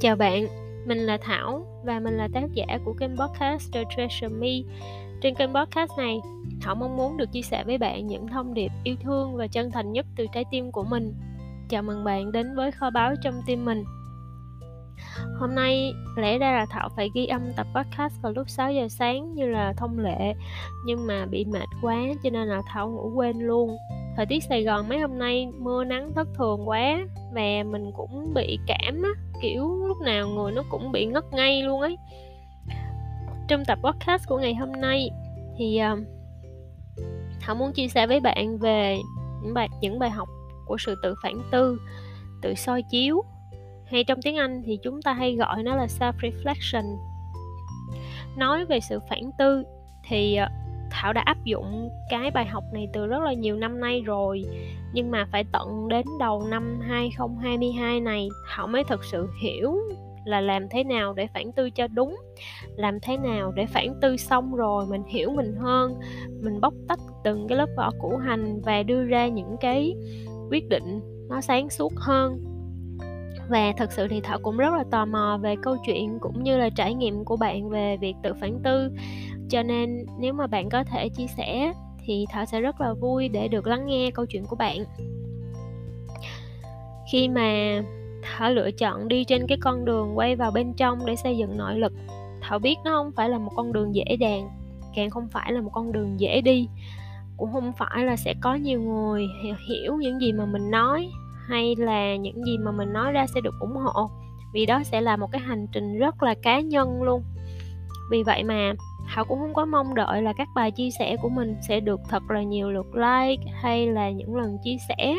Chào bạn, mình là Thảo và mình là tác giả của kênh podcast The Treasure Me. Trên kênh podcast này, Thảo mong muốn được chia sẻ với bạn những thông điệp yêu thương và chân thành nhất từ trái tim của mình. Chào mừng bạn đến với kho báu trong tim mình. Hôm nay lẽ ra là Thảo phải ghi âm tập podcast vào lúc 6 giờ sáng như là thông lệ Nhưng mà bị mệt quá cho nên là Thảo ngủ quên luôn Thời tiết Sài Gòn mấy hôm nay mưa nắng thất thường quá Và mình cũng bị cảm á Kiểu lúc nào người nó cũng bị ngất ngay luôn ấy Trong tập podcast của ngày hôm nay Thì uh, họ muốn chia sẻ với bạn về những bài, những bài học của sự tự phản tư Tự soi chiếu. Hay trong tiếng Anh thì chúng ta hay gọi nó là self reflection nói về sự phản tư thì uh, Thảo đã áp dụng cái bài học này từ rất là nhiều năm nay rồi. Nhưng mà phải tận đến đầu năm 2022 này, Thảo mới thực sự hiểu là làm thế nào để phản tư cho đúng, làm thế nào để phản tư xong rồi mình hiểu mình hơn. Mình bóc tách từng cái lớp vỏ củ hành và đưa ra những cái quyết định nó sáng suốt hơn. Và thật sự thì thảo cũng rất là tò mò về câu chuyện cũng như là trải nghiệm của bạn về việc tự phản tư cho nên nếu mà bạn có thể chia sẻ thì thảo sẽ rất là vui để được lắng nghe câu chuyện của bạn. Khi mà thảo lựa chọn đi trên cái con đường quay vào bên trong để xây dựng nội lực, thảo biết nó không phải là một con đường dễ dàng, càng không phải là một con đường dễ đi, cũng không phải là sẽ có nhiều người hiểu những gì mà mình nói, hay là những gì mà mình nói ra sẽ được ủng hộ, vì đó sẽ là một cái hành trình rất là cá nhân luôn. Vì vậy mà Thảo cũng không có mong đợi là các bài chia sẻ của mình sẽ được thật là nhiều lượt like hay là những lần chia sẻ.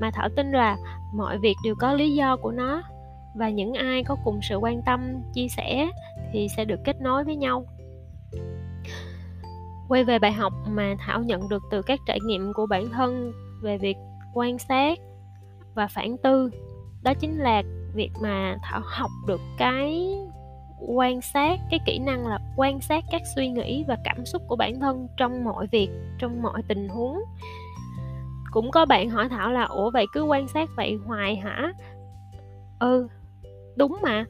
Mà Thảo tin là mọi việc đều có lý do của nó và những ai có cùng sự quan tâm, chia sẻ thì sẽ được kết nối với nhau. Quay về bài học mà Thảo nhận được từ các trải nghiệm của bản thân về việc quan sát và phản tư, đó chính là việc mà thảo học được cái quan sát cái kỹ năng là quan sát các suy nghĩ và cảm xúc của bản thân trong mọi việc, trong mọi tình huống. Cũng có bạn hỏi thảo là, ủa, vậy cứ quan sát vậy hoài hả? Ừ đúng mà.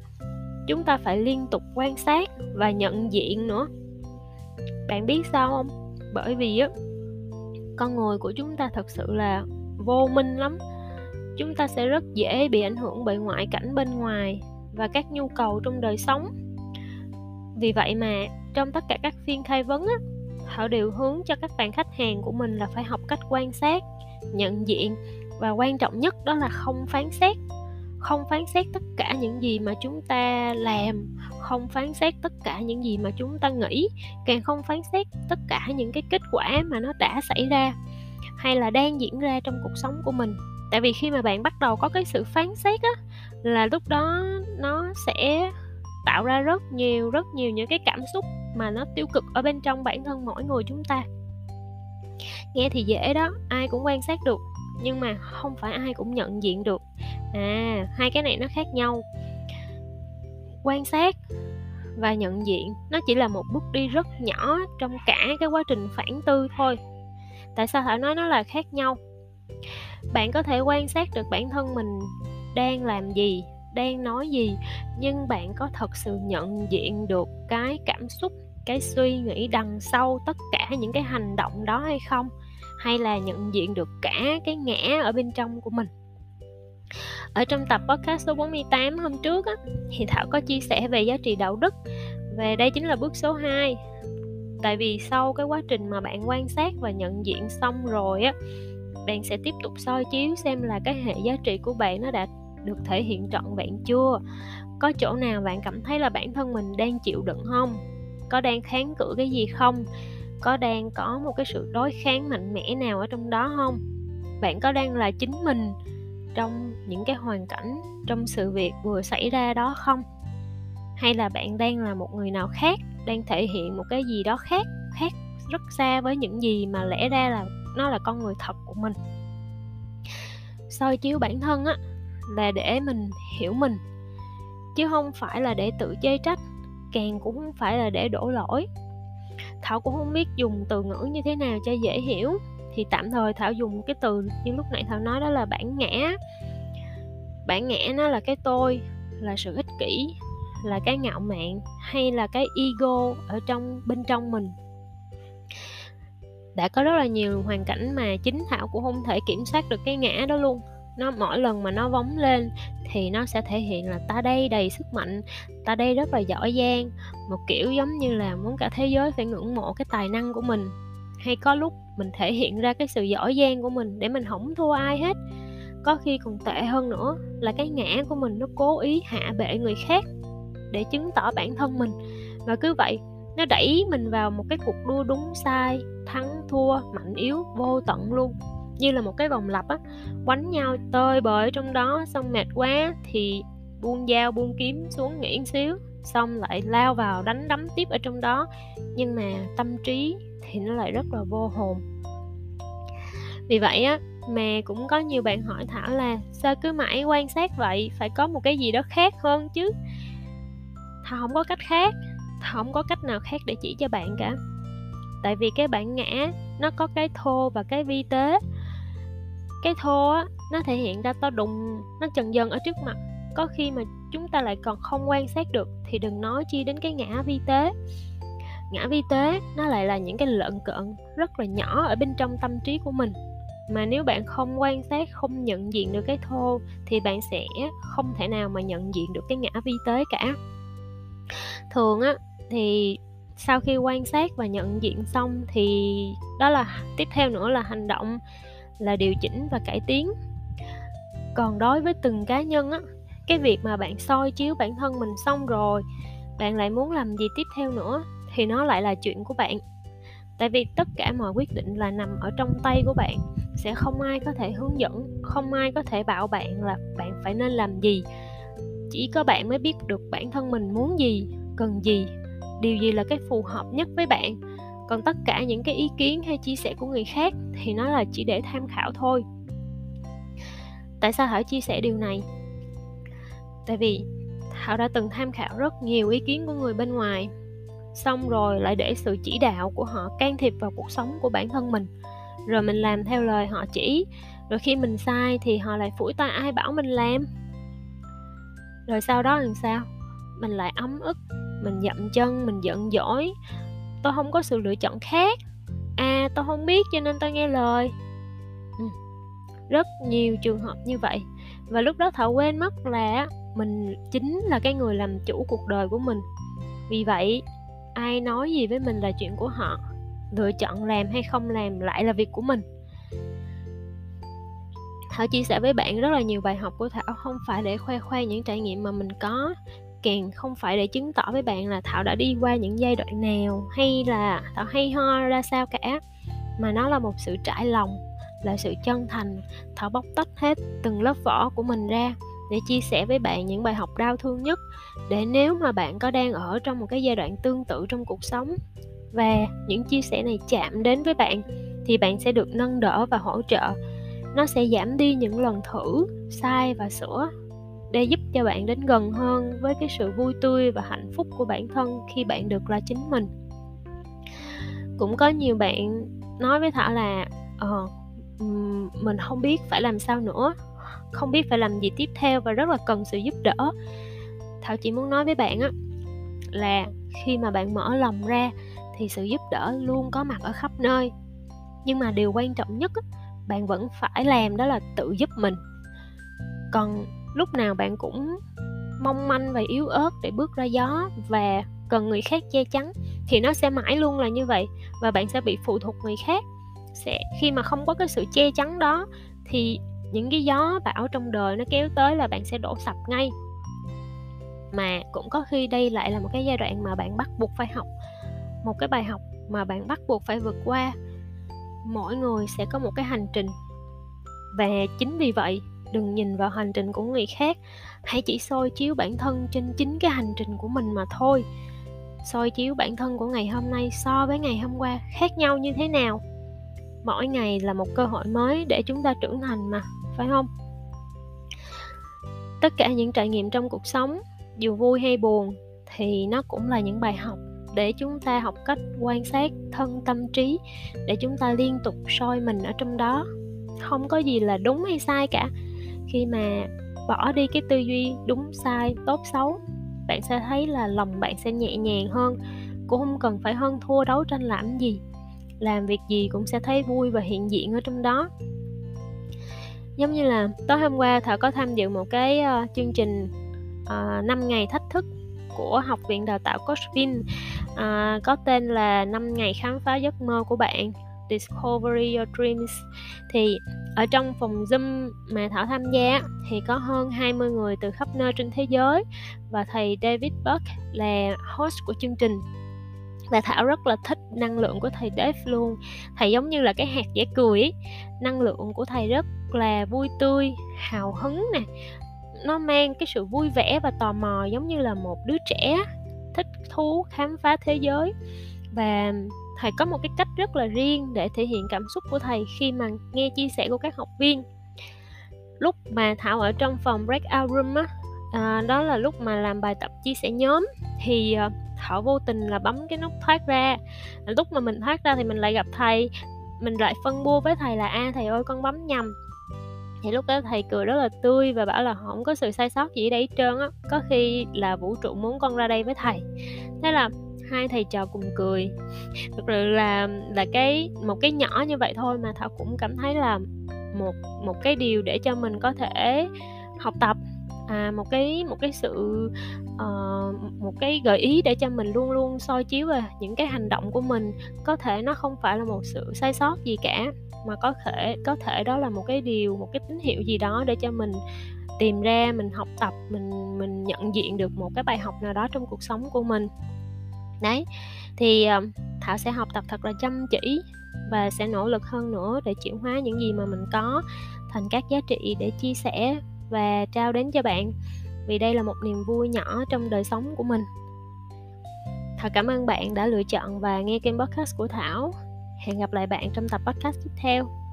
Chúng ta phải liên tục quan sát và nhận diện nữa. Bạn biết sao không? Bởi vì á, con người của chúng ta thật sự là vô minh lắm. Chúng ta sẽ rất dễ bị ảnh hưởng bởi ngoại cảnh bên ngoài và các nhu cầu trong đời sống vì vậy mà trong tất cả các phiên khai vấn á, họ đều hướng cho các bạn khách hàng của mình là phải học cách quan sát nhận diện và quan trọng nhất đó là không phán xét. Không phán xét tất cả những gì mà chúng ta làm không phán xét tất cả những gì mà chúng ta nghĩ càng không phán xét tất cả những cái kết quả mà nó đã xảy ra hay là đang diễn ra trong cuộc sống của mình. Tại vì khi mà bạn bắt đầu có cái sự phán xét á là lúc đó nó sẽ tạo ra rất nhiều rất nhiều những cái cảm xúc mà nó tiêu cực ở bên trong bản thân mỗi người chúng ta. Nghe thì dễ đó, ai cũng quan sát được, nhưng mà không phải ai cũng nhận diện được. À hai cái này nó khác nhau. Quan sát và nhận diện, nó chỉ là một bước đi rất nhỏ trong cả cái quá trình phản tư thôi. Tại sao thảo nói nó là khác nhau? Bạn có thể quan sát được bản thân mình đang làm gì đang nói gì nhưng bạn có thật sự nhận diện được cái cảm xúc cái suy nghĩ đằng sau tất cả những cái hành động đó hay không? Hay là nhận diện được cả cái ngã ở bên trong của mình? Ở trong tập podcast số 48 hôm trước á, thì Thảo có chia sẻ về giá trị đạo đức. Và đây chính là bước số 2 tại vì sau cái quá trình mà bạn quan sát và nhận diện xong rồi á bạn sẽ tiếp tục soi chiếu xem là cái hệ giá trị của bạn nó đã được thể hiện trọn vẹn chưa? Có chỗ nào bạn cảm thấy là bản thân mình đang chịu đựng không? Có đang kháng cự cái gì không? Có đang có một cái sự đối kháng mạnh mẽ nào ở trong đó không? Bạn có đang là chính mình trong những cái hoàn cảnh, trong sự việc vừa xảy ra đó không? Hay là bạn đang là một người nào khác, đang thể hiện một cái gì đó khác khác rất xa với những gì mà lẽ ra là nó là con người thật của mình? Soi chiếu bản thân á là để mình hiểu mình, chứ không phải là để tự chê trách, càng cũng không phải là để đổ lỗi. Thảo cũng không biết dùng từ ngữ như thế nào cho dễ hiểu, thì tạm thời thảo dùng cái từ như lúc nãy thảo nói đó là bản ngã. Bản ngã nó là cái tôi, là sự ích kỷ, là cái ngạo mạn, hay là cái ego ở trong, bên trong mình. Đã có rất là nhiều hoàn cảnh mà chính thảo cũng không thể kiểm soát được cái ngã đó luôn nó mỗi lần mà nó vóng lên thì nó sẽ thể hiện là ta đây đầy sức mạnh, ta đây rất là giỏi giang. Một kiểu giống như là muốn cả thế giới phải ngưỡng mộ cái tài năng của mình. Hay có lúc mình thể hiện ra cái sự giỏi giang của mình để mình không thua ai hết. Có khi còn tệ hơn nữa là cái ngã của mình nó cố ý hạ bệ người khác để chứng tỏ bản thân mình. Và cứ vậy, nó đẩy mình vào một cái cuộc đua đúng sai, thắng thua, mạnh yếu, vô tận luôn như là một cái vòng lặp á, quánh nhau tơi bời trong đó, xong mệt quá thì buông dao buông kiếm xuống nghỉ xíu, xong lại lao vào đánh đấm tiếp ở trong đó. Nhưng mà tâm trí thì nó lại rất là vô hồn. Vì vậy á, mà cũng có nhiều bạn hỏi thảo là sao cứ mãi quan sát vậy? Phải có một cái gì đó khác hơn chứ? Thảo không có cách khác, thảo không có cách nào khác để chỉ cho bạn cả. Tại vì cái bản ngã, nó có cái thô và cái vi tế cái thô á, nó thể hiện ra to đùng, nó trần dần ở trước mặt. Có khi mà chúng ta lại còn không quan sát được thì đừng nói chi đến cái ngã vi tế. Ngã vi tế nó lại là những cái lợn cợn rất là nhỏ ở bên trong tâm trí của mình. Mà nếu bạn không quan sát, không nhận diện được cái thô thì bạn sẽ không thể nào mà nhận diện được cái ngã vi tế cả. Thường á, thì sau khi quan sát và nhận diện xong thì đó là, tiếp theo nữa là hành động là điều chỉnh và cải tiến. Còn đối với từng cá nhân á, cái việc mà bạn soi chiếu bản thân mình xong rồi, bạn lại muốn làm gì tiếp theo nữa thì nó lại là chuyện của bạn. Tại vì tất cả mọi quyết định là nằm ở trong tay của bạn, sẽ không ai có thể hướng dẫn, không ai có thể bảo bạn là bạn phải nên làm gì. Chỉ có bạn mới biết được bản thân mình muốn gì, cần gì, điều gì là cái phù hợp nhất với bạn còn tất cả những cái ý kiến hay chia sẻ của người khác thì nó là chỉ để tham khảo thôi. Tại sao thảo chia sẻ điều này? Tại vì thảo đã từng tham khảo rất nhiều ý kiến của người bên ngoài, xong rồi lại để sự chỉ đạo của họ can thiệp vào cuộc sống của bản thân mình. Rồi mình làm theo lời họ chỉ, rồi khi mình sai thì họ lại phủi tay ai bảo mình làm. Rồi sau đó làm sao? Mình lại ấm ức, mình dậm chân, mình giận dỗi tôi không có sự lựa chọn khác. À tôi không biết cho nên tôi nghe lời. Ừ. rất nhiều trường hợp như vậy. Và lúc đó thảo quên mất là mình chính là cái người làm chủ cuộc đời của mình. Vì vậy, ai nói gì với mình là chuyện của họ, lựa chọn làm hay không làm lại là việc của mình. Thảo chia sẻ với bạn rất là nhiều bài học của Thảo, không phải để khoe khoang những trải nghiệm mà mình có càng không phải để chứng tỏ với bạn là Thảo đã đi qua những giai đoạn nào hay là Thảo hay ho ra sao cả, mà nó là một sự trải lòng, là sự chân thành. Thảo bóc tách hết từng lớp vỏ của mình ra để chia sẻ với bạn những bài học đau thương nhất, để nếu mà bạn có đang ở trong một cái giai đoạn tương tự trong cuộc sống và những chia sẻ này chạm đến với bạn, thì bạn sẽ được nâng đỡ và hỗ trợ. Nó sẽ giảm đi những lần thử, sai và sửa để giúp cho bạn đến gần hơn với cái sự vui tươi và hạnh phúc của bản thân khi bạn được là chính mình. Cũng có nhiều bạn nói với thảo là ờ mình không biết phải làm sao nữa, không biết phải làm gì tiếp theo và rất là cần sự giúp đỡ. Thảo chỉ muốn nói với bạn á, là khi mà bạn mở lòng ra thì sự giúp đỡ luôn có mặt ở khắp nơi. Nhưng mà điều quan trọng nhất bạn vẫn phải làm đó là tự giúp mình. Còn lúc nào bạn cũng mong manh và yếu ớt để bước ra gió và cần người khác che chắn thì nó sẽ mãi luôn là như vậy và bạn sẽ bị phụ thuộc người khác. Sẽ, khi mà không có cái sự che chắn đó thì những cái gió bão trong đời nó kéo tới là bạn sẽ đổ sập ngay. Mà cũng có khi đây lại là một cái giai đoạn mà bạn bắt buộc phải học, một cái bài học mà bạn bắt buộc phải vượt qua. Mỗi người sẽ có một cái hành trình và chính vì vậy đừng nhìn vào hành trình của người khác. Hãy chỉ soi chiếu bản thân trên chính cái hành trình của mình mà thôi. Soi chiếu bản thân của ngày hôm nay so với ngày hôm qua khác nhau như thế nào? Mỗi ngày là một cơ hội mới để chúng ta trưởng thành mà, phải không? Tất cả những trải nghiệm trong cuộc sống, dù vui hay buồn, thì nó cũng là những bài học để chúng ta học cách quan sát thân tâm trí, để chúng ta liên tục soi mình ở trong đó. Không có gì là đúng hay sai cả khi mà bỏ đi cái tư duy đúng sai tốt xấu bạn sẽ thấy là lòng bạn sẽ nhẹ nhàng hơn cũng không cần phải hơn thua đấu tranh làm gì làm việc gì cũng sẽ thấy vui và hiện diện ở trong đó. Giống như là tối hôm qua thảo có tham dự một cái uh, chương trình ờ, uh, 5 ngày thách thức của học viện đào tạo Coachvin uh, ờ, có tên là 5 ngày khám phá giấc mơ của bạn. Discovery Your Dreams. Thì ở trong phòng Zoom mà Thảo tham gia thì có hơn 20 người từ khắp nơi trên thế giới. Và thầy David Buck là host của chương trình. Và Thảo rất là thích năng lượng của thầy Dave luôn. Thầy giống như là cái hạt dẻ cười ấy. năng lượng của thầy rất là vui tươi, hào hứng nè. Nó mang cái sự vui vẻ và tò mò giống như là một đứa trẻ thích thú khám phá thế giới. Và thầy có một cái cách rất là riêng để thể hiện cảm xúc của thầy khi mà nghe chia sẻ của các học viên. Lúc mà thảo ở trong phòng breakout room á à, đó là lúc mà làm bài tập chia sẻ nhóm thì à, thảo vô tình là bấm cái nút thoát ra. Lúc mà mình thoát ra thì mình lại gặp thầy mình lại phân bua với thầy là a à, thầy ơi con bấm nhầm. Thì lúc đó thầy cười rất là tươi và bảo là không có sự sai sót gì ở đây hết trơn á có khi là vũ trụ muốn con ra đây với thầy. Thế là hai thầy trò cùng cười. Thực sự là là cái một cái nhỏ như vậy thôi mà thảo cũng cảm thấy là một một cái điều để cho mình có thể học tập. À, một cái một cái sự uh, một cái gợi ý để cho mình luôn luôn soi chiếu về những cái hành động của mình có thể nó không phải là một sự sai sót gì cả mà có thể có thể đó là một cái điều một cái tín hiệu gì đó để cho mình tìm ra mình học tập mình mình nhận diện được một cái bài học nào đó trong cuộc sống của mình đấy, thì ờ, thảo sẽ học tập thật là chăm chỉ và sẽ nỗ lực hơn nữa để chuyển hóa những gì mà mình có thành các giá trị để chia sẻ và trao đến cho bạn, vì đây là một niềm vui nhỏ trong đời sống của mình. Thật cảm ơn bạn đã lựa chọn và nghe kênh podcast của thảo. Hẹn gặp lại bạn trong tập podcast tiếp theo.